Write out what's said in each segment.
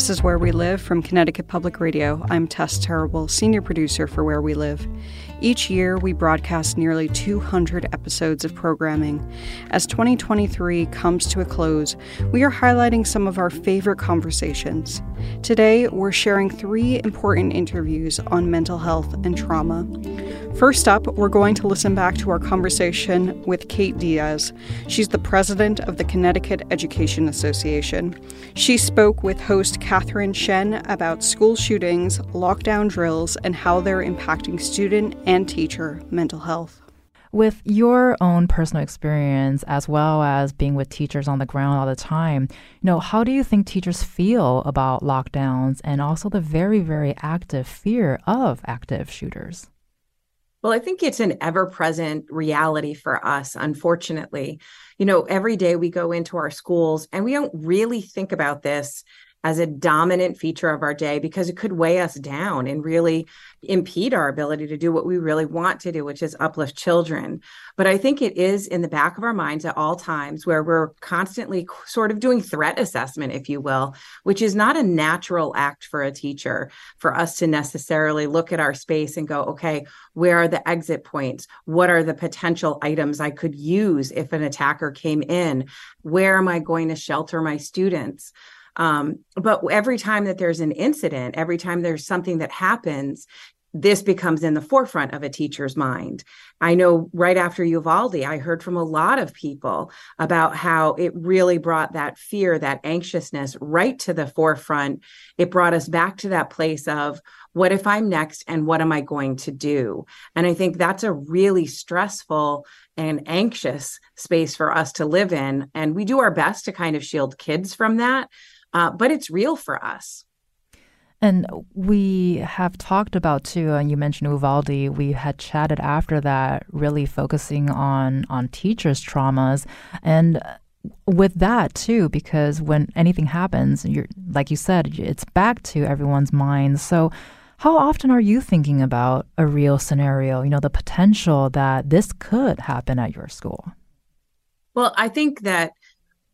This is Where We Live from Connecticut Public Radio. I'm Tess Terrible, senior producer for Where We Live. Each year, we broadcast nearly 200 episodes of programming. As 2023 comes to a close, we are highlighting some of our favorite conversations. Today, we're sharing three important interviews on mental health and trauma. First up, we're going to listen back to our conversation with Kate Dias. She's the president of the Connecticut Education Association. She spoke with host Catherine Shen about school shootings, lockdown drills, and how they're impacting student and teacher mental health. With your own personal experience, as well as being with teachers on the ground all the time, you know, how do you think teachers feel about lockdowns and also the very, very active fear of active shooters? Well, I think it's an ever present reality for us, unfortunately. You know, every day we go into our schools and we don't really think about this as a dominant feature of our day because it could weigh us down and really impede our ability to do what we really want to do, which is uplift children. But I think it is in the back of our minds at all times where we're constantly sort of doing threat assessment, if you will, which is not a natural act for a teacher for us to necessarily look at our space and go, okay, where are the exit points? What are the potential items I could use if an attacker came in? Where am I going to shelter my students? Um, but every time that there's an incident, every time there's something that happens, this becomes in the forefront of a teacher's mind. I know right after Uvalde, I heard from a lot of people about how it really brought that fear, that anxiousness right to the forefront. It brought us back to that place of what if I'm next and what am I going to do? And I think that's a really stressful and anxious space for us to live in. And we do our best to kind of shield kids from that uh, but it's real for us. And we have talked about too, and you mentioned Uvalde. We had chatted after that, really focusing on on teachers' traumas, and with that too, because when anything happens, you're like you said, it's back to everyone's minds. So, how often are you thinking about a real scenario? You know, the potential that this could happen at your school. Well, I think that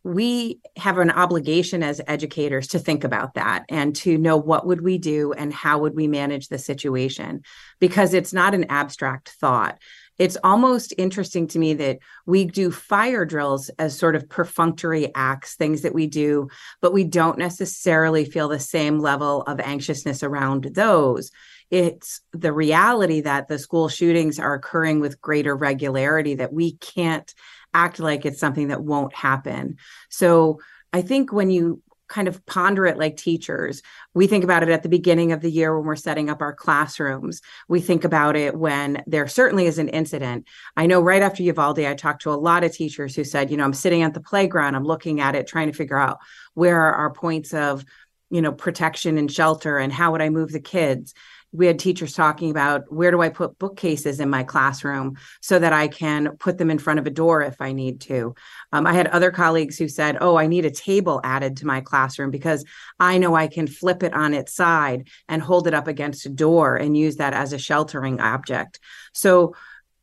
we have an obligation as educators to think about that and to know what would we do and how would we manage the situation. Because it's not an abstract thought. It's almost interesting to me that we do fire drills as sort of perfunctory acts things that we do but we don't necessarily feel the same level of anxiousness around those. It's the reality that the school shootings are occurring with greater regularity that we can't act like it's something that won't happen. So I think when you kind of ponder it like teachers. We think about it at the beginning of the year when we're setting up our classrooms. We think about it when there certainly is an incident. I know right after Uvalde, I talked to a lot of teachers who said, you know, I'm sitting at the playground, I'm looking at it, trying to figure out where are our points of, you know, protection and shelter and how would I move the kids we had teachers talking about where do I put bookcases in my classroom so that I can put them in front of a door if I need to. Um, I had other colleagues who said, Oh, I need a table added to my classroom because I know I can flip it on its side and hold it up against a door and use that as a sheltering object. So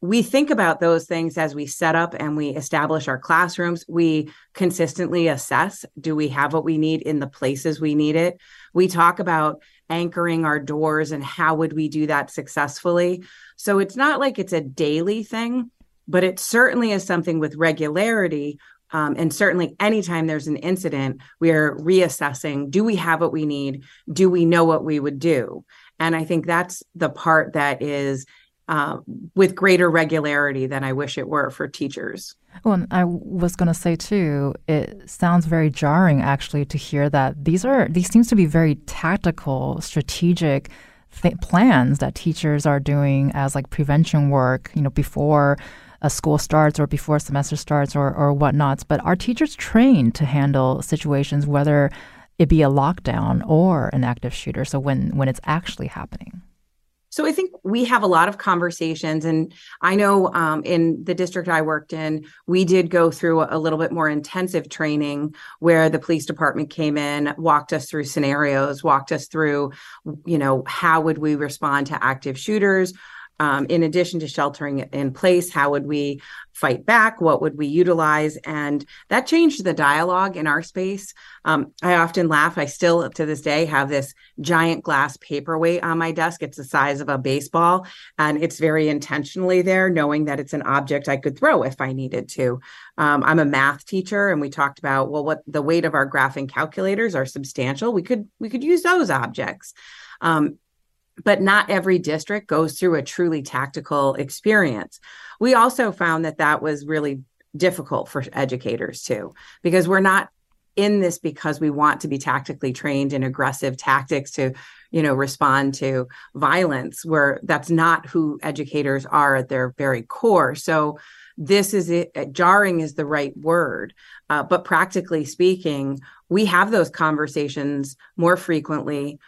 we think about those things as we set up and we establish our classrooms. We consistently assess do we have what we need in the places we need it? We talk about anchoring our doors and how would we do that successfully. So it's not like it's a daily thing, but it certainly is something with regularity. Um, and certainly, anytime there's an incident, we are reassessing do we have what we need? Do we know what we would do? And I think that's the part that is uh, with greater regularity than I wish it were for teachers. Well, I was going to say too, it sounds very jarring actually to hear that these are these seems to be very tactical, strategic th- plans that teachers are doing as like prevention work. You know, before a school starts or before semester starts or, or whatnots. But are teachers trained to handle situations, whether it be a lockdown or an active shooter? So when, when it's actually happening? So I think we have a lot of conversations, and I know um, in the district I worked in, we did go through a little bit more intensive training where the police department came in, walked us through scenarios, walked us through, you know, how would we respond to active shooters, um, in addition to sheltering in place, how would we fight back? What would we utilize? And that changed the dialogue in our space. Um, I often laugh. I still, to this day, have this giant glass paperweight on my desk. It's the size of a baseball, and it's very intentionally there, knowing that it's an object I could throw if I needed to. Um, I'm a math teacher, and we talked about well, what the weight of our graphing calculators are substantial. We could we could use those objects. Um, but not every district goes through a truly tactical experience. We also found that that was really difficult for educators too, because we're not in this because we want to be tactically trained in aggressive tactics to you know respond to violence where that's not who educators are at their very core so this is it jarring is the right word uh, but practically speaking we have those conversations more frequently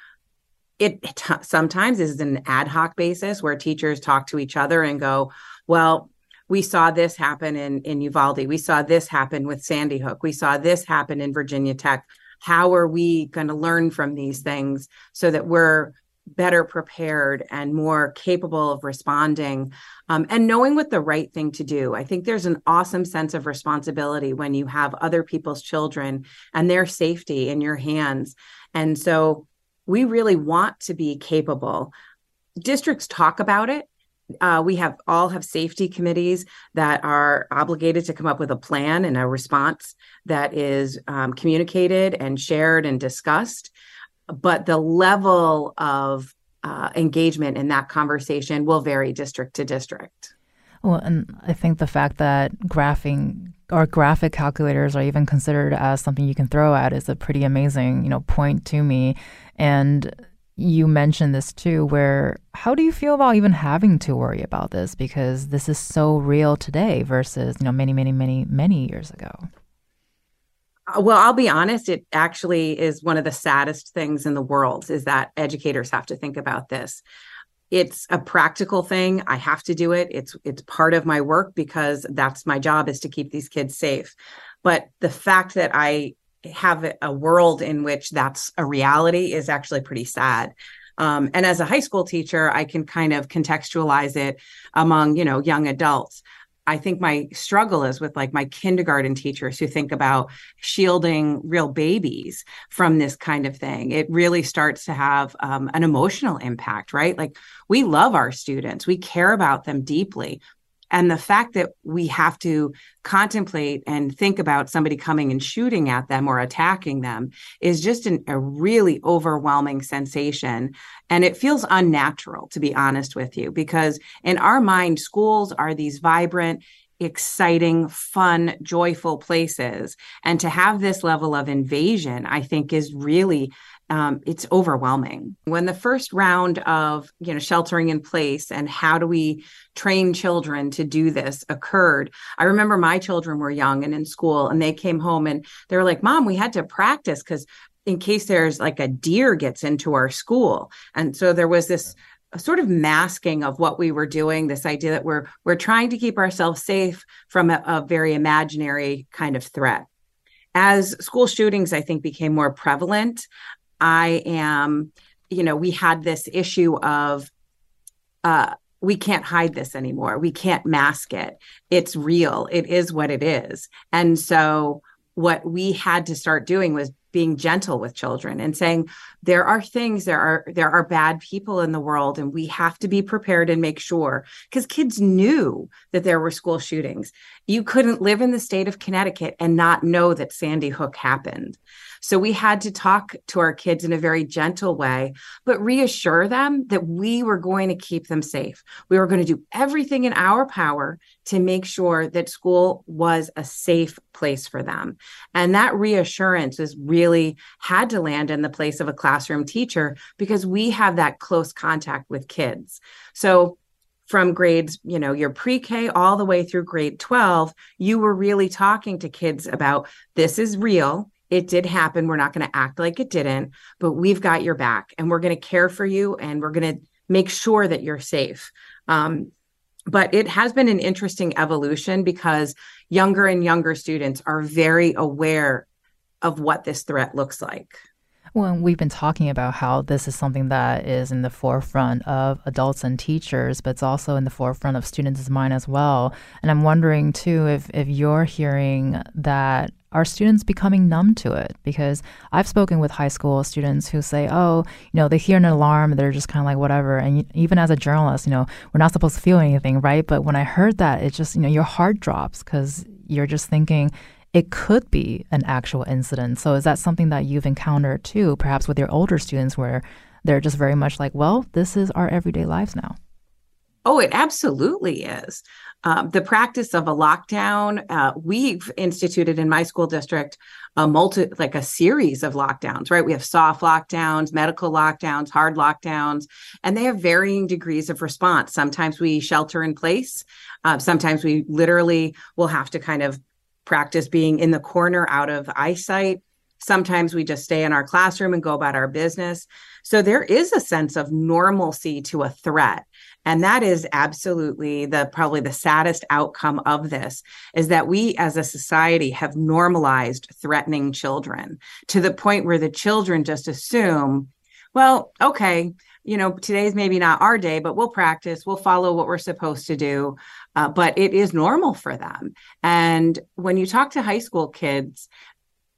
it t- sometimes is an ad hoc basis where teachers talk to each other and go, well, we saw this happen in in Uvalde. We saw this happen with Sandy Hook. We saw this happen in Virginia Tech. How are we going to learn from these things so that we're better prepared and more capable of responding um, and knowing what the right thing to do. I think there's an awesome sense of responsibility when you have other people's children and their safety in your hands. And so we really want to be capable. Districts talk about it. Uh, we have all have safety committees that are obligated to come up with a plan and a response that is um, communicated and shared and discussed. But the level of uh, engagement in that conversation will vary district to district. Well, and I think the fact that graphing or graphic calculators are even considered as something you can throw at is a pretty amazing, you know, point to me. And you mentioned this too, where how do you feel about even having to worry about this? Because this is so real today versus, you know, many, many, many, many years ago. Uh, well, I'll be honest, it actually is one of the saddest things in the world is that educators have to think about this it's a practical thing i have to do it it's it's part of my work because that's my job is to keep these kids safe but the fact that i have a world in which that's a reality is actually pretty sad um, and as a high school teacher i can kind of contextualize it among you know young adults I think my struggle is with like my kindergarten teachers who think about shielding real babies from this kind of thing. It really starts to have um, an emotional impact, right? Like we love our students, we care about them deeply, and the fact that we have to contemplate and think about somebody coming and shooting at them or attacking them is just an, a really overwhelming sensation. And it feels unnatural, to be honest with you, because in our mind, schools are these vibrant, exciting, fun, joyful places. And to have this level of invasion, I think is really um, it's overwhelming. When the first round of you know sheltering in place and how do we train children to do this occurred, I remember my children were young and in school, and they came home and they were like, "Mom, we had to practice because." in case there's like a deer gets into our school and so there was this sort of masking of what we were doing this idea that we're we're trying to keep ourselves safe from a, a very imaginary kind of threat as school shootings i think became more prevalent I am, you know, we had this issue of uh, we can't hide this anymore. We can't mask it. It's real. It is what it is. And so what we had to start doing was being gentle with children and saying there are things there are there are bad people in the world and we have to be prepared and make sure because kids knew that there were school shootings you couldn't live in the state of Connecticut and not know that Sandy Hook happened so we had to talk to our kids in a very gentle way, but reassure them that we were going to keep them safe. We were going to do everything in our power to make sure that school was a safe place for them. And that reassurance is really had to land in the place of a classroom teacher because we have that close contact with kids. So from grades, you know, your pre K all the way through grade 12, you were really talking to kids about this is real. It did happen. We're not going to act like it didn't, but we've got your back and we're going to care for you and we're going to make sure that you're safe. Um, but it has been an interesting evolution because younger and younger students are very aware of what this threat looks like. Well, we've been talking about how this is something that is in the forefront of adults and teachers, but it's also in the forefront of students' mind as well. And I'm wondering too if if you're hearing that are students becoming numb to it? Because I've spoken with high school students who say, oh, you know, they hear an alarm, they're just kind of like, whatever. And even as a journalist, you know, we're not supposed to feel anything, right? But when I heard that, it just, you know, your heart drops because you're just thinking, it could be an actual incident. So is that something that you've encountered too, perhaps with your older students where they're just very much like, well, this is our everyday lives now? Oh, it absolutely is. Um, the practice of a lockdown, uh, we've instituted in my school district a multi, like a series of lockdowns, right? We have soft lockdowns, medical lockdowns, hard lockdowns, and they have varying degrees of response. Sometimes we shelter in place. Uh, sometimes we literally will have to kind of practice being in the corner out of eyesight. Sometimes we just stay in our classroom and go about our business. So there is a sense of normalcy to a threat. And that is absolutely the probably the saddest outcome of this is that we as a society have normalized threatening children to the point where the children just assume, well, okay, you know, today's maybe not our day, but we'll practice, we'll follow what we're supposed to do. Uh, but it is normal for them. And when you talk to high school kids,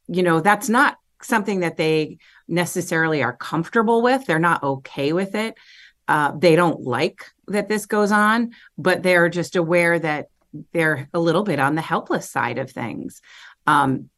you know, that's not something that they necessarily are comfortable with. They're not okay with it. Uh, they don't like that this goes on, but they're just aware that they're a little bit on the helpless side of things. Um,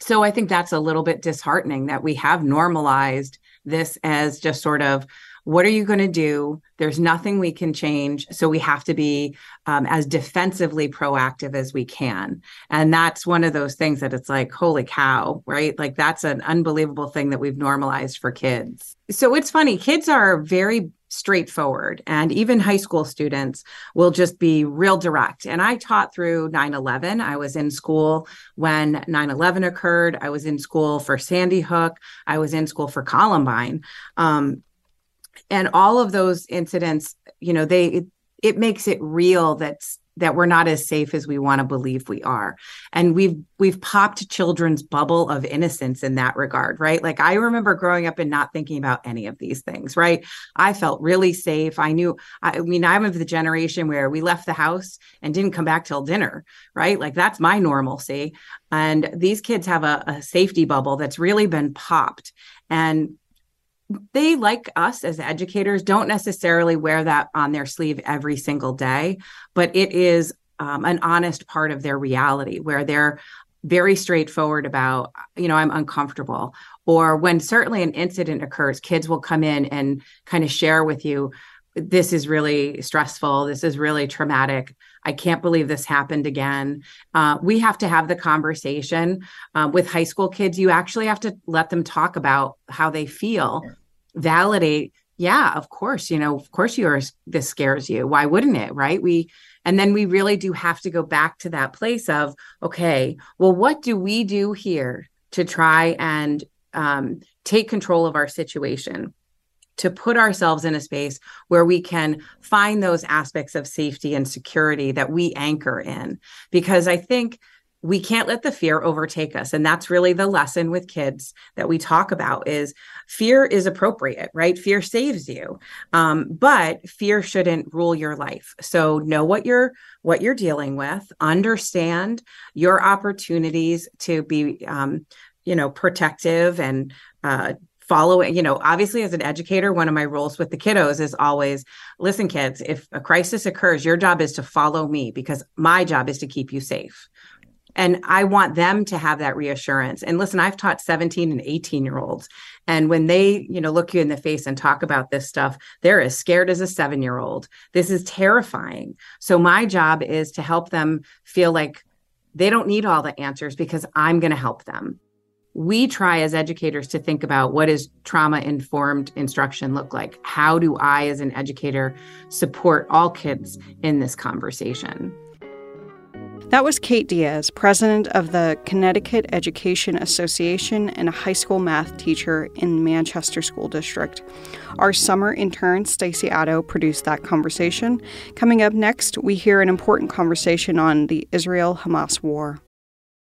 so I think that's a little bit disheartening that we have normalized this as just sort of what are you going to do? There's nothing we can change. So we have to be um, as defensively proactive as we can. And that's one of those things that it's like, holy cow, right? Like that's an unbelievable thing that we've normalized for kids. So it's funny, kids are very straightforward and even high school students will just be real direct and i taught through 9-11 i was in school when 9-11 occurred i was in school for sandy hook i was in school for columbine um, and all of those incidents you know they it, it makes it real that's that we're not as safe as we want to believe we are. And we've we've popped children's bubble of innocence in that regard right? Like i remember growing up and not thinking about any of these things right? I felt really safe. I knew i mean i'm of the generation where we left the house and didn't come back till dinner right? Like that's my normalcy. And these kids have a, a safety bubble that's really been popped. And they like us as educators don't necessarily wear that on their sleeve every single day but it is um, an honest part of their reality where they're very straightforward about you know i'm uncomfortable. Or when certainly an incident occurs kids will come in and kind of share with you this is really stressful. This is really traumatic i can't believe this happened again. Uh, we have to have the conversation. Uh, with high school kids you actually have to let them talk about how they feel. Validate yeah of course you know of course yours this scares you. Why wouldn't it? Right? We and then we really do have to go back to that place of okay well what do we do here to try and um, take control of our situation to put ourselves in a space where we can find those aspects of safety and security that we anchor in. Because I think we can't let the fear overtake us. And that's really the lesson with kids that we talk about is fear is appropriate right? Fear saves you. Um, but fear shouldn't rule your life. So know what you're what you're dealing with. Understand your opportunities to be um, you know protective and uh, following you know obviously as an educator one of my roles with the kiddos is always listen kids if a crisis occurs your job is to follow me because my job is to keep you safe. And i want them to have that reassurance. And listen i've taught 17 and 18 year olds and when they you know look you in the face and talk about this stuff they're as scared as a 7 year old. This is terrifying. So my job is to help them feel like they don't need all the answers because i'm going to help them we try as educators to think about what does trauma informed instruction look like how do i as an educator support all kids in this conversation that was Kate Dias, president of the Connecticut Education Association and a high school math teacher in Manchester School District. Our summer intern, Stacy otto produced that conversation. Coming up next, we hear an important conversation on the Israel Hamas war.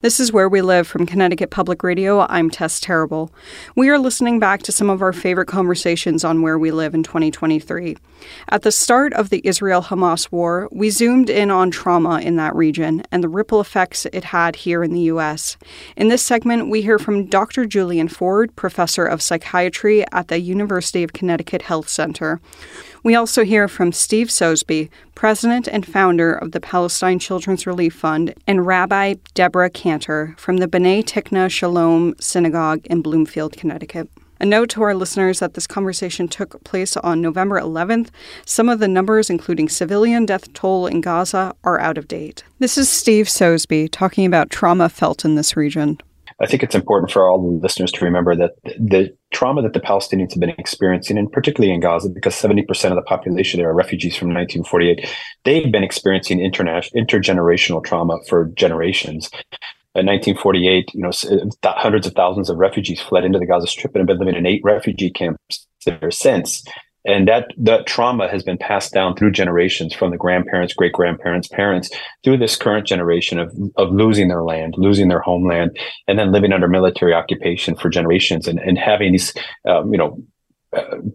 This is Where We Live from Connecticut Public Radio. I'm Tess Terrible. We are listening back to some of our favorite conversations on Where We Live in 2023. At the start of the Israel Hamas war, we zoomed in on trauma in that region and the ripple effects it had here in the U.S. In this segment, we hear from Dr. Julian Ford, professor of psychiatry at the University of Connecticut Health Center. We also hear from Steve Sosebee, president and founder of the Palestine Children's Relief Fund, and Rabbi Deborah Cantor from the B'nai Tikvoh-Sholom Synagogue in Bloomfield, Connecticut. A note to our listeners that this conversation took place on November 11th. Some of the numbers, including civilian death toll in Gaza, are out of date. This is Steve Sosebee talking about trauma felt in this region. I think it's important for all the listeners to remember that the trauma that the Palestinians have been experiencing, and particularly in Gaza, because 70% of the population there are refugees from 1948, they've been experiencing international, intergenerational trauma for generations. In 1948, you know, hundreds of thousands of refugees fled into the Gaza Strip and have been living in eight refugee camps there since. And that that trauma has been passed down through generations from the grandparents great grandparents parents through this current generation of of losing their land losing their homeland and then living under military occupation for generations and, and having these um, you know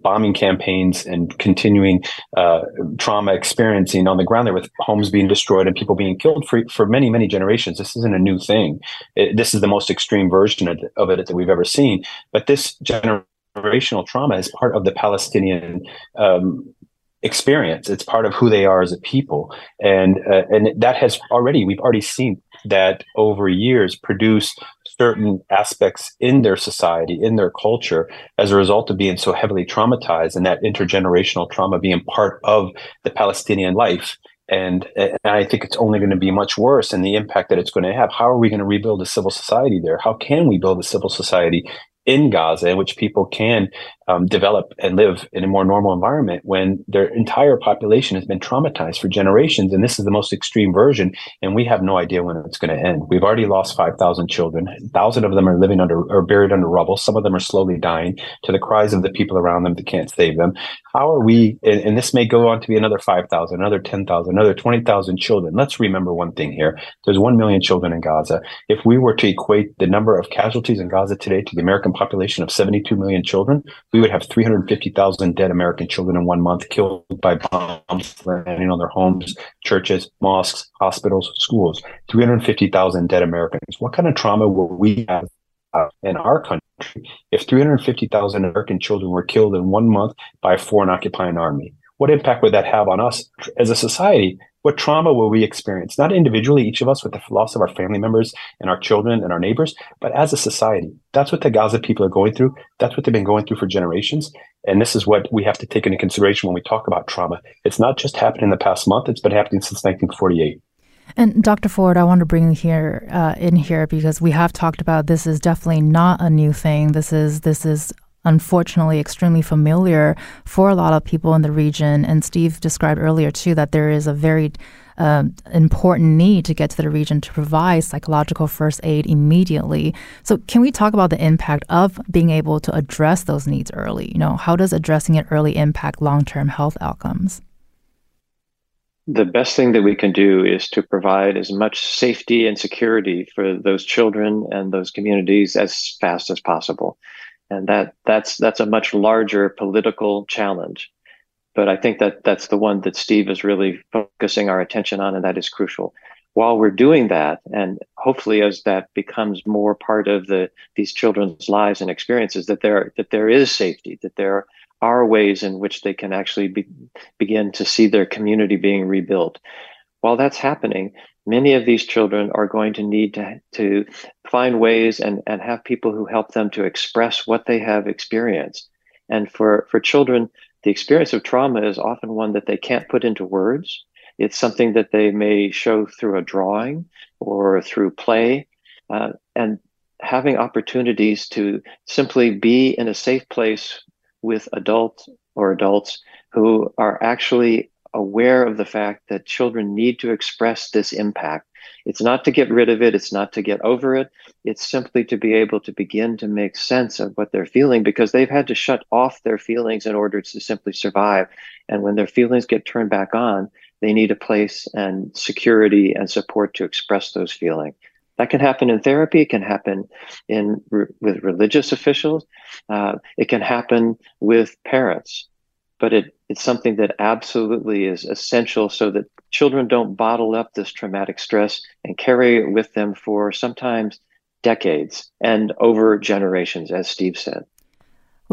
bombing campaigns and continuing uh, trauma experiencing on the ground there with homes being destroyed and people being killed for, for many, many generations. This isn't a new thing. It, this is the most extreme version of, of it that we've ever seen. But this generational trauma is part of the Palestinian um, experience. It's part of who they are as a people, and uh, and that has already we've already seen that over years produce certain aspects in their society, in their culture, as a result of being so heavily traumatized, and that intergenerational trauma being part of the Palestinian life. And, and I think it's only going to be much worse and the impact that it's going to have. How are we going to rebuild a civil society there? How can we build a civil society in Gaza in which people can um, develop and live in a more normal environment when their entire population has been traumatized for generations. And this is the most extreme version. And we have no idea when it's going to end. We've already lost 5,000 children. 1,000 of them are living under or buried under rubble. Some of them are slowly dying to the cries of the people around them that can't save them. How are we, and, and this may go on to be another 5,000, another 10,000, another 20,000 children. Let's remember one thing here. There's 1 million children in Gaza. If we were to equate the number of casualties in Gaza today to the American population of 72 million children, we would have 350,000 dead American children in one month killed by bombs landing on their homes, churches, mosques, hospitals, schools. 350,000 dead Americans. What kind of trauma will we have uh, in our country if 350,000 American children were killed in one month by a foreign occupying army? What impact would that have on us as a society what trauma will we experience? Not individually, each of us with the loss of our family members and our children and our neighbors, but as a society. That's what the Gaza people are going through. That's what they've been going through for generations. And this is what we have to take into consideration when we talk about trauma. It's not just happened in the past month, it's been happening since 1948. And Dr. Ford, I want to bring here uh, in here because we have talked about this is definitely not a new thing. This is this is unfortunately extremely familiar for a lot of people in the region. And Steve described earlier too that there is a very uh, important need to get to the region to provide psychological first aid immediately. So, can we talk about the impact of being able to address those needs early? You know, how does addressing it early impact long term health outcomes? The best thing that we can do is to provide as much safety and security for those children and those communities as fast as possible. And that that's that's a much larger political challenge but I think that that's the one that Steve is really focusing our attention on, and that is crucial. While we're doing that, and hopefully as that becomes more part of the these children's lives and experiences, that there that there is safety, that there are ways in which they can actually be, begin to see their community being rebuilt. While that's happening, many of these children are going to need to, to find ways and, and have people who help them to express what they have experienced. And for, for children the experience of trauma is often one that they can't put into words. It's something that they may show through a drawing or through play. Uh, and having opportunities to simply be in a safe place with adults or adults who are actually aware of the fact that children need to express this impact it's not to get rid of it, it's not to get over it. It's simply to be able to begin to make sense of what they're feeling because they've had to shut off their feelings in order to simply survive. And when their feelings get turned back on, they need a place and security and support to express those feelings. That can happen in therapy. It can happen in with religious officials. Uh, it can happen with parents but it, it's something that absolutely is essential so that children don't bottle up this traumatic stress and carry it with them for sometimes decades and over generations, as Steve said.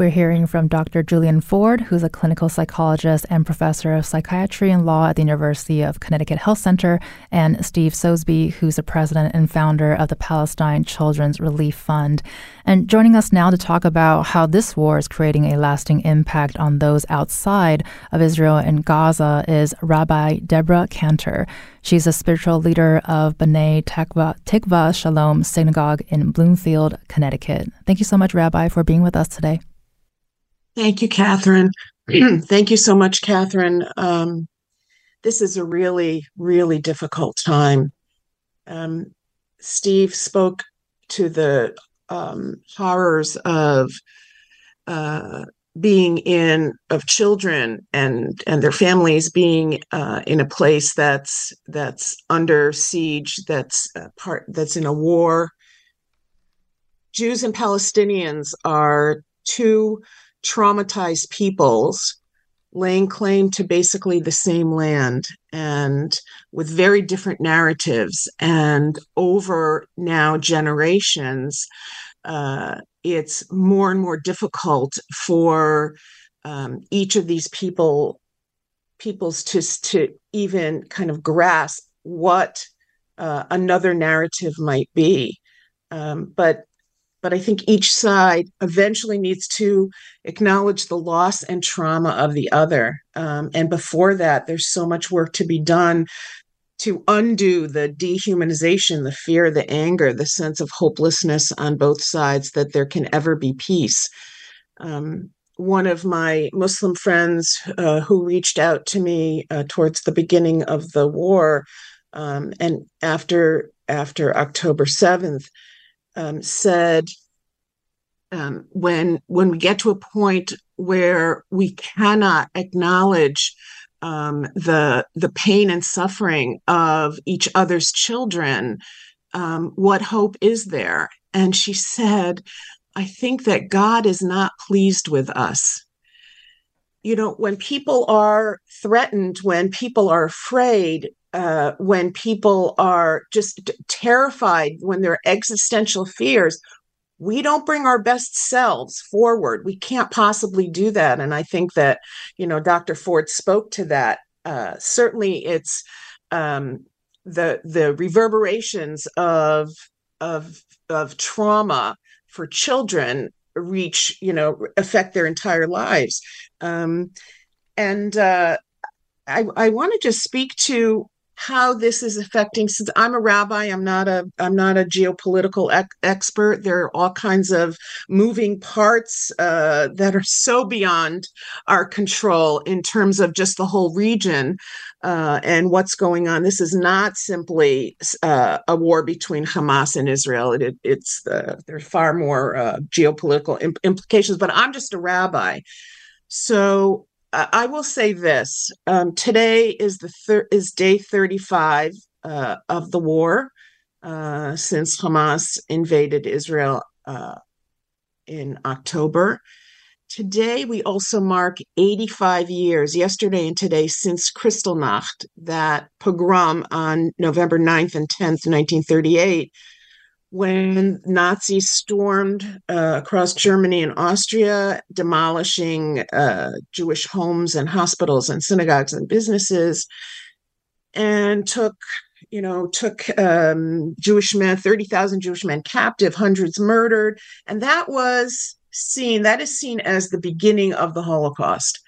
We're hearing from Dr. Julian Ford, who's a clinical psychologist and professor of psychiatry and law at the University of Connecticut Health Center, and Steve Sosebee, who's the president and founder of the Palestine Children's Relief Fund. And joining us now to talk about how this war is creating a lasting impact on those outside of Israel and Gaza is Rabbi Deborah Cantor. She's a spiritual leader of B'nai Tikvoh, Tikva Shalom Synagogue in Bloomfield, Connecticut. Thank you so much, Rabbi, for being with us today. Thank you, Catherine. Thank you so much, Catherine. Um, this is a really, really difficult time. Um, Steve spoke to the um, horrors of uh, being in of children and and their families being uh, in a place that's that's under siege, that's part that's in a war. Jews and Palestinians are two traumatized peoples laying claim to basically the same land and with very different narratives. And over now generations, uh, it's more and more difficult for um, each of these people peoples to to even kind of grasp what uh, another narrative might be. Um, but but I think each side eventually needs to acknowledge the loss and trauma of the other. Um, and before that, there's so much work to be done to undo the dehumanization, the fear, the anger, the sense of hopelessness on both sides that there can ever be peace. Um, one of my Muslim friends uh, who reached out to me uh, towards the beginning of the war um, and after after October 7th um, said um, when when we get to a point where we cannot acknowledge um, the the pain and suffering of each other's children, um, what hope is there? And she said, "I think that God is not pleased with us." You know, when people are threatened, when people are afraid, uh, when people are just terrified, when there are existential fears, we don't bring our best selves forward. We can't possibly do that. And I think that, you know, Dr. Ford spoke to that. Uh, certainly, it's um, the the reverberations of of of trauma for children reach, you know, affect their entire lives. Um, and uh, I, I want to just speak to how this is affecting since i'm a rabbi i'm not a i'm not a geopolitical ec- expert. There are all kinds of moving parts uh, that are so beyond our control in terms of just the whole region uh, and what's going on. This is not simply uh, a war between hamas and israel. It, it, it's the, there's far more uh, geopolitical imp- implications but i'm just a rabbi. So I will say this: um, today is the thir- is day thirty five uh, of the war uh, since Hamas invaded Israel uh, in October. Today we also mark eighty five years, yesterday and today, since Kristallnacht, that pogrom on November 9th and tenth, nineteen thirty eight when Nazis stormed uh, across Germany and Austria, demolishing uh, Jewish homes and hospitals and synagogues and businesses, and took, you know, took um, Jewish men, 30,000 Jewish men captive, hundreds murdered. And that was seen, that is seen as the beginning of the Holocaust.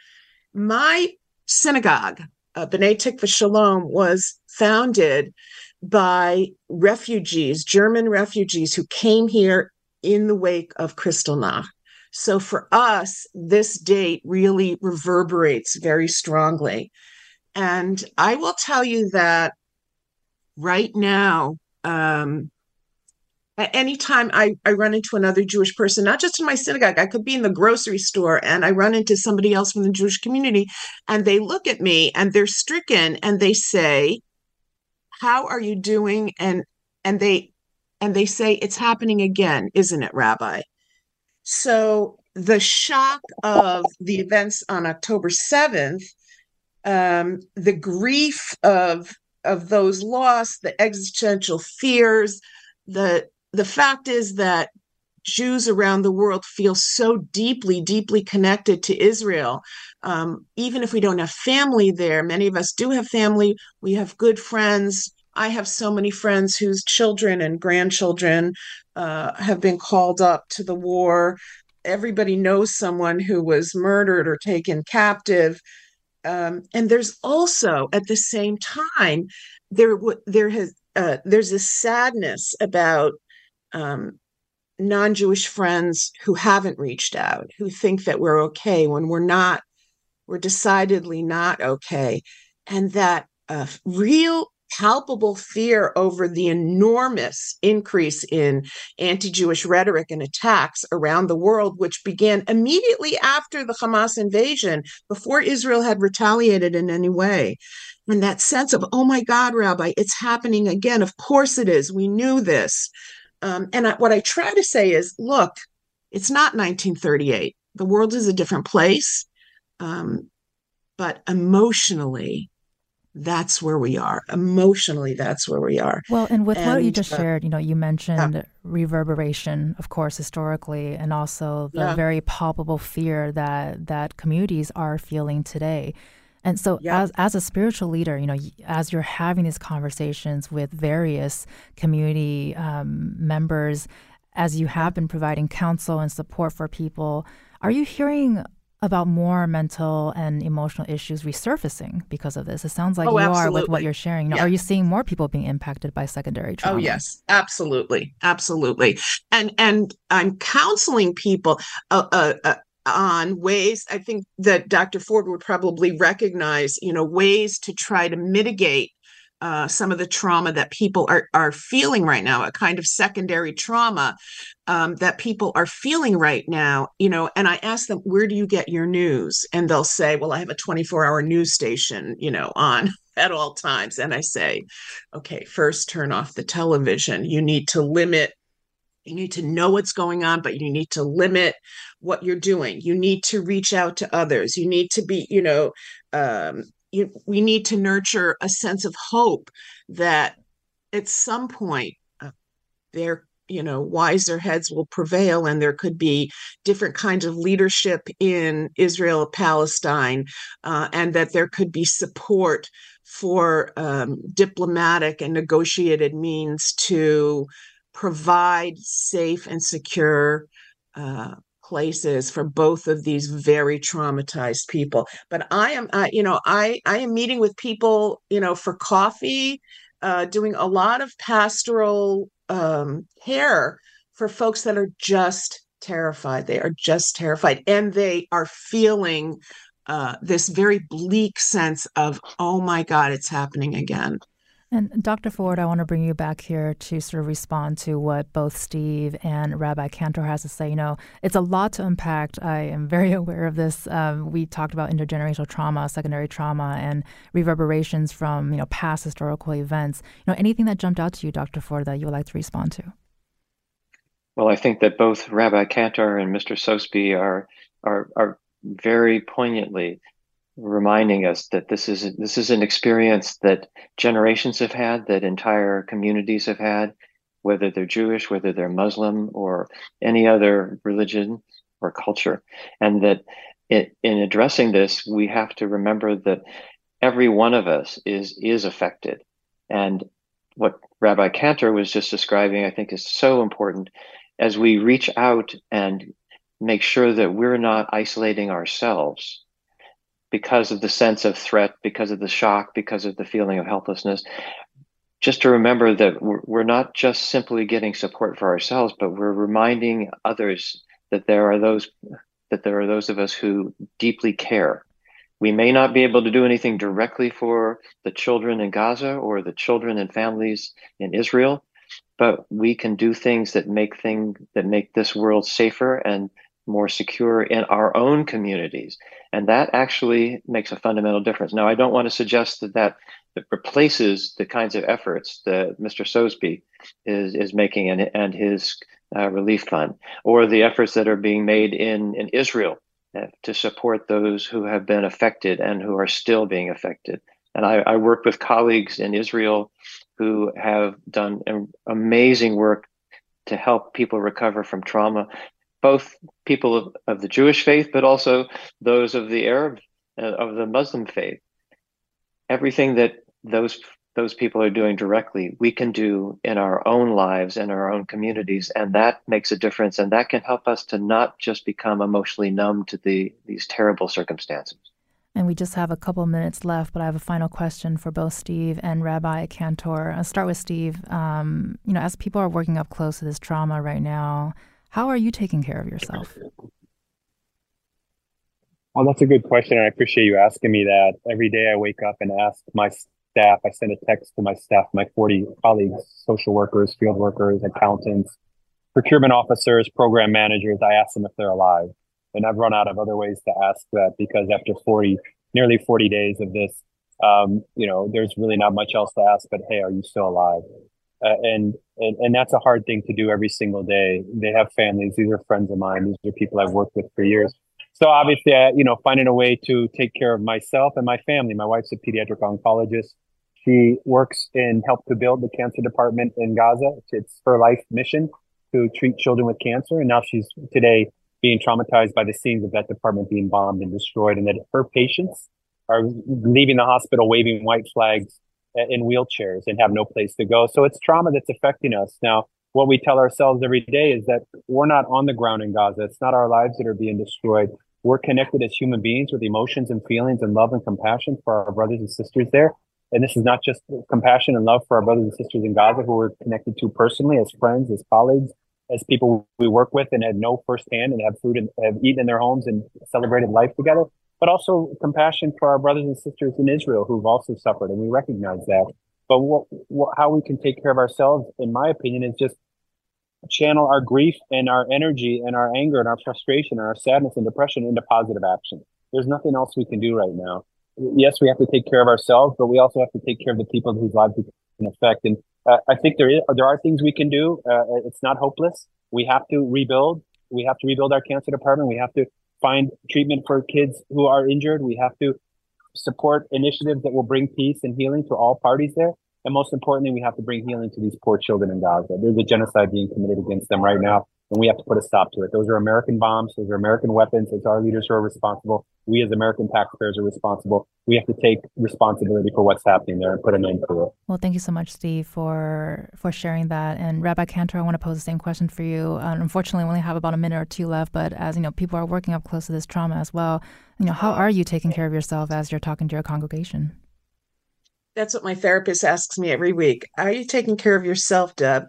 My synagogue, uh, B'nai Tikvoh-Sholom, was founded by refugees, German refugees who came here in the wake of Kristallnacht. So for us, this date really reverberates very strongly. And I will tell you that right now, um, anytime I, I run into another Jewish person, not just in my synagogue, I could be in the grocery store and I run into somebody else from the Jewish community and they look at me and they're stricken and they say, how are you doing? And and they and they say it's happening again isn't it rabbi? So the shock of the events on october 7th um, the grief of of those lost the existential fears the the fact is that Jews around the world feel so deeply, deeply connected to Israel. Um, even if we don't have family there, many of us do have family. We have good friends. I have so many friends whose children and grandchildren uh, have been called up to the war. Everybody knows someone who was murdered or taken captive. Um, and there's also, at the same time, there there has uh, there's a sadness about um, non-Jewish friends who haven't reached out, who think that we're okay when we're not. We're decidedly not okay, and that uh, real palpable fear over the enormous increase in anti Jewish rhetoric and attacks around the world, which began immediately after the Hamas invasion, before Israel had retaliated in any way. And that sense of, oh my God, Rabbi, it's happening again. Of course it is. We knew this. Um, and I, what I try to say is look, it's not 1938. The world is a different place. Um, but emotionally, that's where we are emotionally that's where we are well and with and, what you just uh, shared you know you mentioned yeah. reverberation of course historically and also the yeah. very palpable fear that that communities are feeling today and so yeah. as as a spiritual leader you know as you're having these conversations with various community um, members as you have been providing counsel and support for people are you hearing about more mental and emotional issues resurfacing because of this. It sounds like oh, you absolutely. are with what you're sharing. yeah. Are you seeing more people being impacted by secondary trauma? Oh yes, absolutely, absolutely. And and I'm counseling people uh, uh, uh, on ways. I think that Dr. Ford would probably recognize, you know, ways to try to mitigate uh, some of the trauma that people are are feeling right now, a kind of secondary trauma um, that people are feeling right now. You know, and I ask them, "Where do you get your news?" And they'll say, "Well, I have a 24 hour news station, you know, on." at all times and i say okay first turn off the television you need to limit you need to know what's going on but you need to limit what you're doing. You need to reach out to others. You need to be you know um, you, we need to nurture a sense of hope that at some point uh, there you know wiser heads will prevail and there could be different kinds of leadership in israel palestine uh, and that there could be support for um, diplomatic and negotiated means to provide safe and secure uh, places for both of these very traumatized people. But i am uh, you know i i am meeting with people you know for coffee uh, doing a lot of pastoral um, care for folks that are just terrified. They are just terrified and they are feeling uh, this very bleak sense of oh my god it's happening again and Dr. Ford, I want to bring you back here to sort of respond to what both Steve and Rabbi Cantor has to say. You know, it's a lot to unpack. I am very aware of this. Um, we talked about intergenerational trauma, secondary trauma, and reverberations from you know past historical events. You know, anything that jumped out to you, Dr. Ford, that you would like to respond to? Well, I think that both Rabbi Cantor and Mr. Sosebee are are are very poignantly reminding us that this is this is an experience that generations have had, that entire communities have had, whether they're Jewish, whether they're Muslim, or any other religion or culture, and that it, in addressing this, we have to remember that every one of us is is affected, and what Rabbi Cantor was just describing, I think, is so important. As we reach out and make sure that we're not isolating ourselves because of the sense of threat, because of the shock, because of the feeling of helplessness. Just to remember that we're, not just simply getting support for ourselves, but we're reminding others that there are those that there are those of us who deeply care. We may not be able to do anything directly for the children in Gaza or the children and families in Israel, but we can do things that make thing that make this world safer and more secure in our own communities. And that actually makes a fundamental difference. Now, I don't want to suggest that that, that replaces the kinds of efforts that Mr. Sosebee is, is making and, and his uh, relief fund, or the efforts that are being made in, in Israel uh, to support those who have been affected and who are still being affected. And I, I work with colleagues in Israel who have done amazing work to help people recover from trauma both people of, of the Jewish faith, but also those of the Arab, uh, of the Muslim faith. Everything that those those people are doing directly, we can do in our own lives and our own communities, and that makes a difference. And that can help us to not just become emotionally numb to the these terrible circumstances. And we just have a couple minutes left, but I have a final question for both Steve and Rabbi Cantor. I'll start with Steve. Um, you know, as people are working up close to this trauma right now, how are you taking care of yourself? Well, that's a good question. I appreciate you asking me that. Every day I wake up and ask my staff, I send a text to my staff, my 40 colleagues, social workers, field workers, accountants, procurement officers, program managers. I ask them if they're alive. And I've run out of other ways to ask that because after 40, nearly 40 days of this, um, you know, there's really not much else to ask but, hey, are you still alive? Uh, and, and and that's a hard thing to do every single day. They have families. These are friends of mine. These are people I've worked with for years. So obviously, uh, you know, finding a way to take care of myself and my family. My wife's a pediatric oncologist. She works in help to build the cancer department in Gaza. It's her life mission to treat children with cancer. And now she's today being traumatized by the scenes of that department being bombed and destroyed, and that her patients are leaving the hospital waving white flags Uh, in wheelchairs and have no place to go. So it's trauma that's affecting us. Now, what we tell ourselves every day is that we're not on the ground in Gaza. It's not our lives that are being destroyed. We're connected as human beings with emotions and feelings and love and compassion for our brothers and sisters there. And this is not just compassion and love for our brothers and sisters in Gaza who we're connected to personally as friends, as colleagues, as people we work with and had know firsthand and have food and have eaten in their homes and celebrated life together but also compassion for our brothers and sisters in Israel who've also suffered, and we recognize that. But what, what, how we can take care of ourselves, in my opinion, is just channel our grief and our energy and our anger and our frustration and our sadness and depression into positive action. There's nothing else we can do right now. Yes, we have to take care of ourselves, but we also have to take care of the people whose lives we can affect. And uh, I think there is there are things we can do. Uh, it's not hopeless. We have to rebuild. We have to rebuild our cancer department. We have to find treatment for kids who are injured. We have to support initiatives that will bring peace and healing to all parties there. And most importantly, we have to bring healing to these poor children in Gaza. There's a genocide being committed against them right now, and we have to put a stop to it. Those are American bombs. Those are American weapons. It's our leaders who are responsible. We as American taxpayers are responsible. We have to take responsibility for what's happening there and put an end to it. Well, thank you so much, Steve, for for sharing that. And Rabbi Cantor, I want to pose the same question for you. Uh, unfortunately, we only have about a minute or two left, but as you know, people are working up close to this trauma as well. You know, how are you taking care of yourself as you're talking to your congregation? That's what my therapist asks me every week. Are you taking care of yourself, Deb?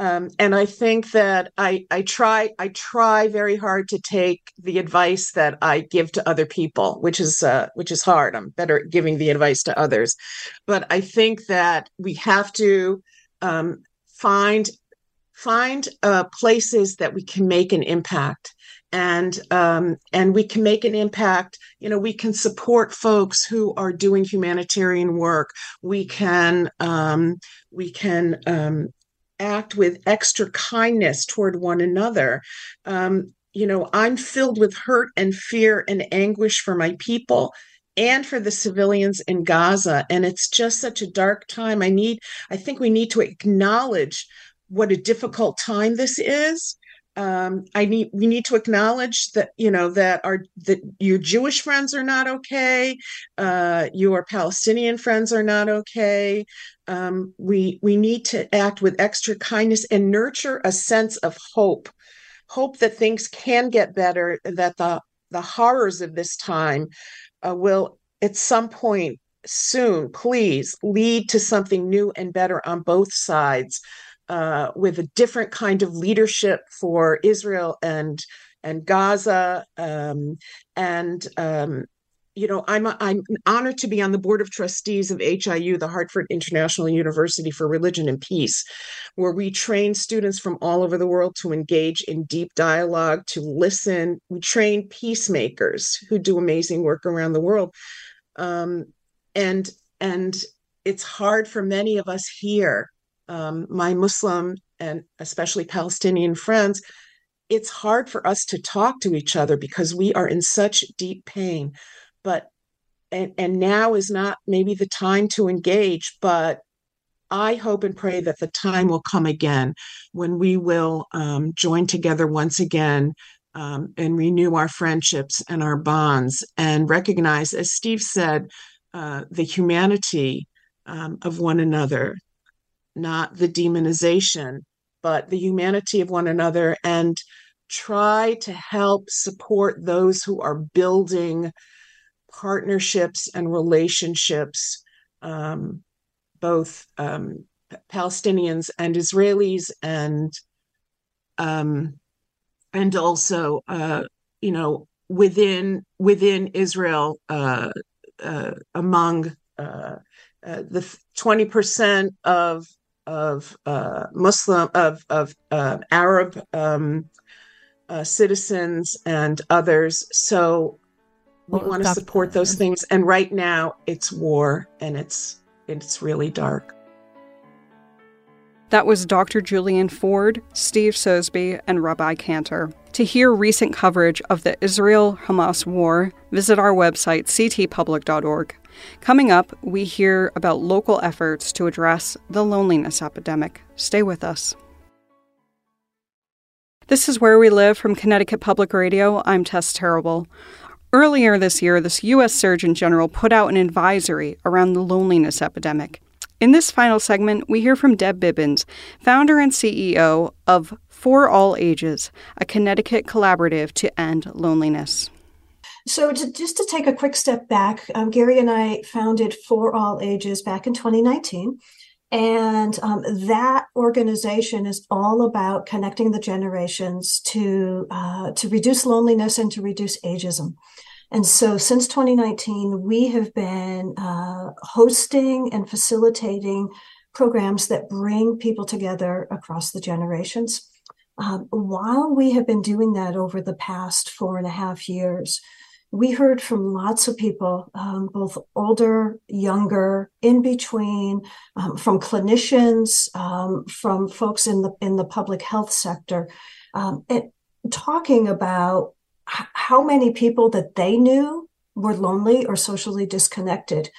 Um, and I think that I I try I try very hard to take the advice that I give to other people, which is uh, which is hard. I'm better at giving the advice to others, but I think that we have to um, find find uh, places that we can make an impact. And um, and we can make an impact you know we can support folks who are doing humanitarian work. We can um, we can um, act with extra kindness toward one another. Um, you know, I'm filled with hurt and fear and anguish for my people and for the civilians in Gaza. And it's just such a dark time. I need, I think we need to acknowledge what a difficult time this is um, I need we need to acknowledge that you know that our that your Jewish friends are not okay, uh, your Palestinian friends are not okay. Um, we we need to act with extra kindness and nurture a sense of hope, hope that things can get better, that the the horrors of this time uh, will at some point soon, please lead to something new and better on both sides uh, with a different kind of leadership for Israel and and Gaza. Um, and um, you know, I'm I'm honored to be on the board of trustees of HIU, the Hartford International University for Religion and Peace, where we train students from all over the world to engage in deep dialogue, to listen. We train peacemakers who do amazing work around the world. Um, and and it's hard for many of us here um, my Muslim and especially Palestinian friends, it's hard for us to talk to each other because we are in such deep pain. But and, and now is not maybe the time to engage, but I hope and pray that the time will come again when we will um, join together once again um, and renew our friendships and our bonds and recognize, as Steve said, uh, the humanity um, of one another, not the demonization, but the humanity of one another, and try to help support those who are building partnerships and relationships, um, both um, Palestinians and Israelis, and um, and also, uh, you know, within within Israel, uh, uh, among uh, uh, the twenty percent of of uh, Muslim of of uh, Arab um, uh, citizens and others. So we well, want to support those things. And right now, it's war, and it's it's really dark. That was Dr. Julian Ford, Steve Sosebee, and Rabbi Cantor. To hear recent coverage of the Israel Hamas war, visit our website, ctpublic.org. Coming up, we hear about local efforts to address the loneliness epidemic. Stay with us. This is Where We Live from Connecticut Public Radio. I'm Tess Terrible. Earlier this year, the U.S. Surgeon General put out an advisory around the loneliness epidemic. In this final segment, we hear from Deb Bibbins, founder and CEO of For All Ages, a Connecticut collaborative to end loneliness. So, to, just to take a quick step back, um, Gary and I founded For All Ages back in 2019. And um, that organization is all about connecting the generations to uh, to reduce loneliness and to reduce ageism. And so, since 2019, we have been uh, hosting and facilitating programs that bring people together across the generations. Um, while we have been doing that over the past four and a half years, we heard from lots of people, um, both older, younger, in between, um, from clinicians, um, from folks in the in the public health sector, um, and talking about h- how many people that they knew were lonely or socially disconnected.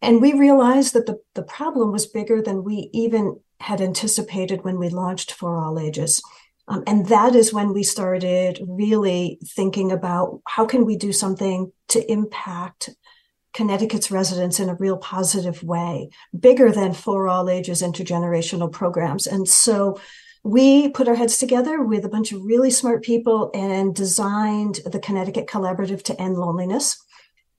And we realized that the, the problem was bigger than we even had anticipated when we launched For All Ages. Um, and that is when we started really thinking about how can we do something to impact Connecticut's residents in a real positive way, bigger than for all ages intergenerational programs. And so we put our heads together with a bunch of really smart people and designed the Connecticut Collaborative to End Loneliness.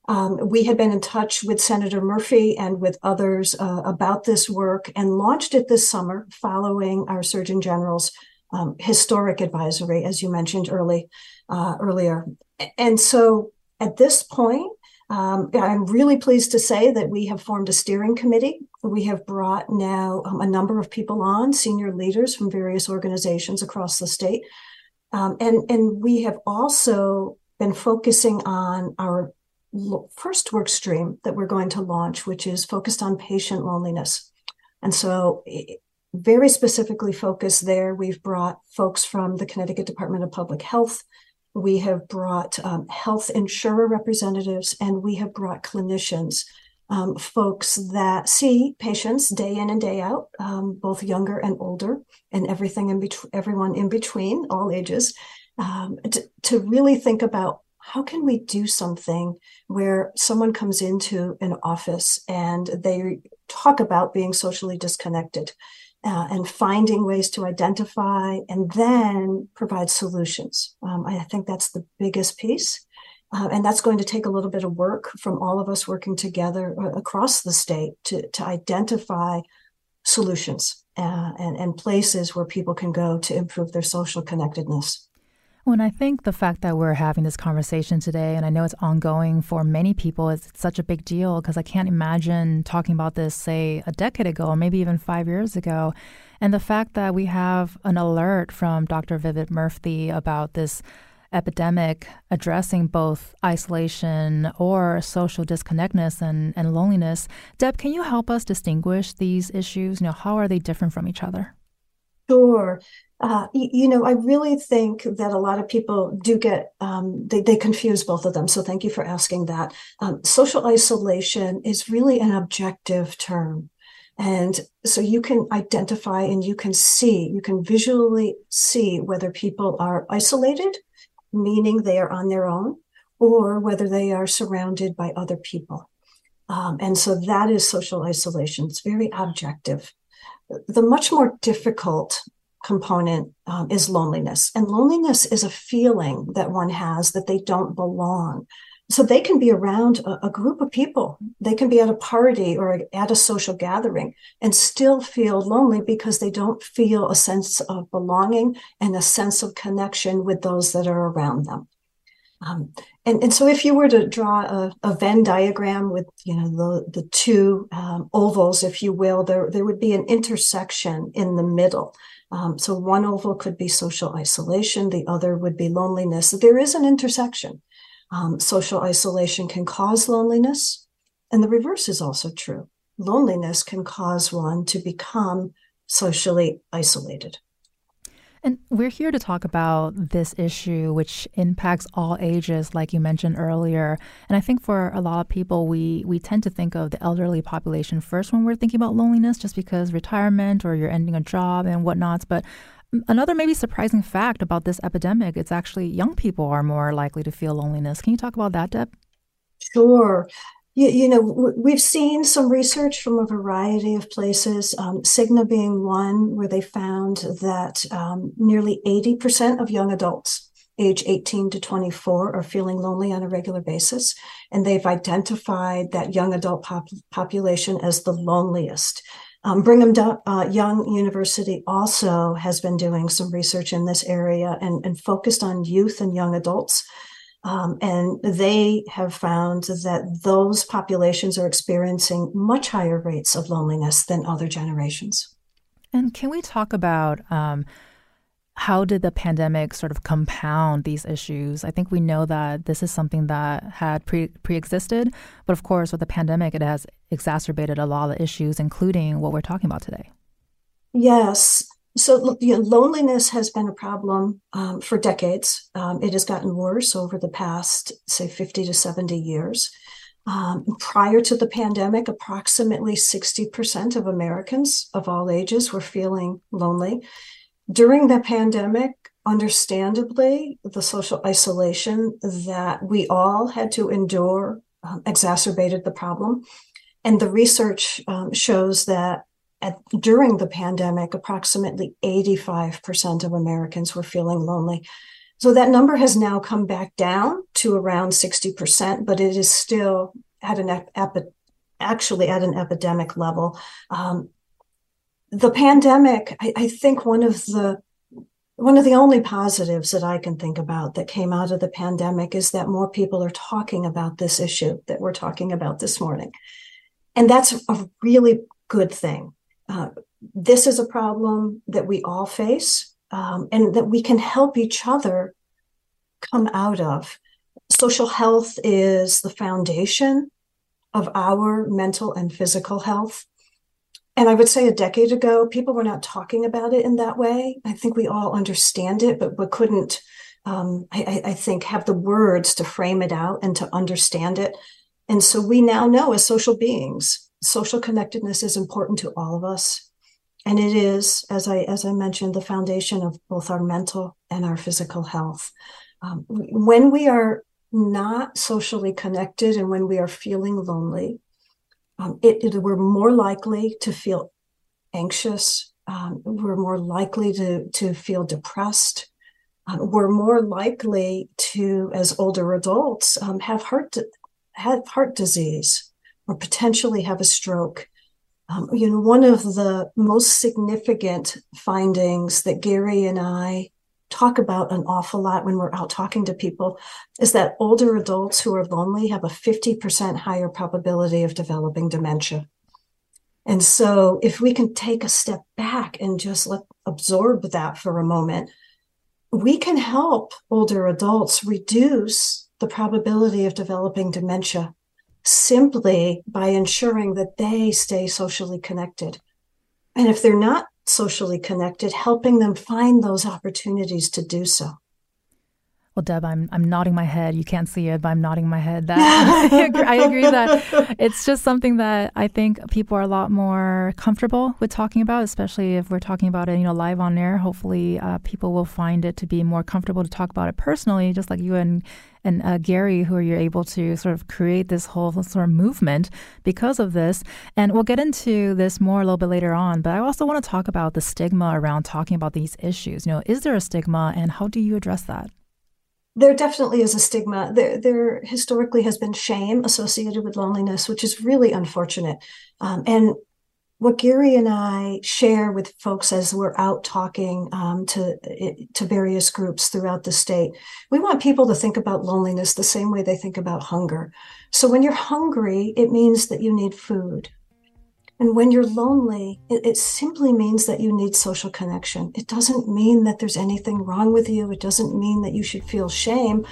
Um, we had been in touch with Senator Murphy and with others uh, about this work and launched it this summer following our Surgeon General's um, historic advisory, as you mentioned early uh, earlier. And so at this point, um, I'm really pleased to say that we have formed a steering committee. We have brought now um, a number of people on, senior leaders from various organizations across the state. Um, and, and we have also been focusing on our first work stream that we're going to launch, which is focused on patient loneliness. And so very specifically focused there. We've brought folks from the Connecticut Department of Public Health. We have brought um, health insurer representatives, and we have brought clinicians, um, folks that see patients day in and day out, um, both younger and older, and everything in between, everyone in between, all ages, um, to, to really think about how can we do something where someone comes into an office and they talk about being socially disconnected uh, and finding ways to identify and then provide solutions. Um, I think that's the biggest piece. Uh, and that's going to take a little bit of work from all of us working together uh, across the state to, to identify solutions uh, and, and places where people can go to improve their social connectedness. When I think the fact that we're having this conversation today, and I know it's ongoing for many people, is such a big deal because I can't imagine talking about this, say, a decade ago or maybe even five years ago. And the fact that we have an alert from Dr. Vivek Murthy about this epidemic addressing both isolation or social disconnectedness and, and loneliness. Deb, can you help us distinguish these issues? You know, how are they different from each other? Sure uh, you, know, I really think that a lot of people do get um, they they confuse both of them. So thank you for asking that. Um, social isolation is really an objective term, and so you can identify and you can see, you can visually see whether people are isolated, meaning they are on their own, or whether they are surrounded by other people. Um, and so that is social isolation. It's very objective. The much more difficult component um, is loneliness. And loneliness is a feeling that one has that they don't belong. So they can be around a, a, group of people. They can be at a party or at a social gathering and still feel lonely because they don't feel a sense of belonging and a sense of connection with those that are around them. Um, and, and so if you were to draw a, a Venn diagram with, you know, the, the two um, ovals, if you will, there, there would be an intersection in the middle um, so one oval could be social isolation, the other would be loneliness. There is an intersection. Um, social isolation can cause loneliness, and the reverse is also true. Loneliness can cause one to become socially isolated. And we're here to talk about this issue, which impacts all ages, like you mentioned earlier. And I think for a lot of people, we, we tend to think of the elderly population first when we're thinking about loneliness, just because retirement or you're ending a job and whatnot. But another maybe surprising fact about this epidemic, it's actually young people are more likely to feel loneliness. Can you talk about that, Deb? Sure you, you know, we've seen some research from a variety of places, um, Cigna being one, where they found that um, nearly 80% of young adults age 18 to 24 are feeling lonely on a regular basis. And they've identified that young adult pop- population as the loneliest. Um, Brigham uh, Young University also has been doing some research in this area and, and focused on youth and young adults. Um, and they have found that those populations are experiencing much higher rates of loneliness than other generations. And can we talk about um, how did the pandemic sort of compound these issues? I think we know that this is something that had pre pre-existed, but of course, with the pandemic, it has exacerbated a lot of issues, including what we're talking about today. Yes, so you know, loneliness has been a problem um, for decades. Um, it has gotten worse over the past, say, 50 to 70 years. Um, prior to the pandemic, approximately 60% of Americans of all ages were feeling lonely. during the pandemic, understandably, the social isolation that we all had to endure um, exacerbated the problem. And the research um, shows that at, during the pandemic, approximately 85% of Americans were feeling lonely. So that number has now come back down to around 60%, but it is still at an epi- actually at an epidemic level. Um, the pandemic, I, I think one of the one of the only positives that I can think about that came out of the pandemic is that more people are talking about this issue that we're talking about this morning. And that's a really good thing. Uh, this is a problem that we all face um, and that we can help each other come out of. Social health is the foundation of our mental and physical health. And I would say a decade ago, people were not talking about it in that way. I think we all understand it, but we couldn't, um, I, I think, have the words to frame it out and to understand it. And so we now know as social beings, social connectedness is important to all of us. And it is, as I as I mentioned, the foundation of both our mental and our physical health. Um, when we are not socially connected and when we are feeling lonely, um, it, it, we're more likely to feel anxious. Um, we're more likely to, to feel depressed. Um, we're more likely to, as older adults, um, have heart have heart disease or potentially have a stroke. Um, you know, one of the most significant findings that Gary and I talk about an awful lot when we're out talking to people is that older adults who are lonely have a 50% higher probability of developing dementia. And so if we can take a step back and just let absorb that for a moment, we can help older adults reduce the probability of developing dementia simply by ensuring that they stay socially connected. And if they're not socially connected, helping them find those opportunities to do so. Well, Deb, I'm I'm nodding my head. You can't see it, but I'm nodding my head. That I, agree, I agree that it's just something that I think people are a lot more comfortable with talking about, especially if we're talking about it, you know, live on air. Hopefully, uh, people will find it to be more comfortable to talk about it personally, just like you and and uh, Gary, who you're able to sort of create this whole sort of movement because of this. And we'll get into this more a little bit later on. But I also want to talk about the stigma around talking about these issues. You know, is there a stigma, and how do you address that? There definitely is a stigma. There, there historically has been shame associated with loneliness, which is really unfortunate. Um, and what Gary and I share with folks as we're out talking um, to to various groups throughout the state, we want people to think about loneliness the same way they think about hunger. So when you're hungry, it means that you need food. And when you're lonely, it, it, simply means that you need social connection. It doesn't mean that there's anything wrong with you. It doesn't mean that you should feel shame.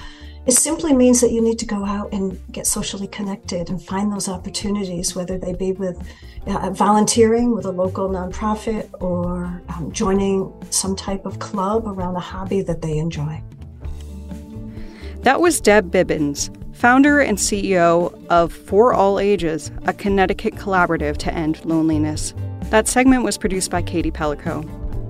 It simply means that you need to go out and get socially connected and find those opportunities, whether they be with uh, volunteering with a local nonprofit or um, joining some type of club around a hobby that they enjoy. That was Deb Bibbins, founder and CEO of For All Ages, a Connecticut collaborative to end loneliness. That segment was produced by Katie Pellico.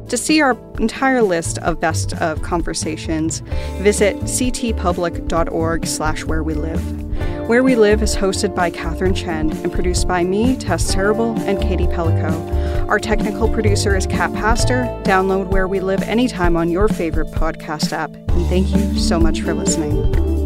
To see our entire list of best of conversations, visit ctpublic.org slash where we live. Where We Live is hosted by Catherine Shen and produced by me, Tess Terrible, and Katie Pellico. Our technical producer is Kat Pastor. Download Where We Live anytime on your favorite podcast app. And thank you so much for listening.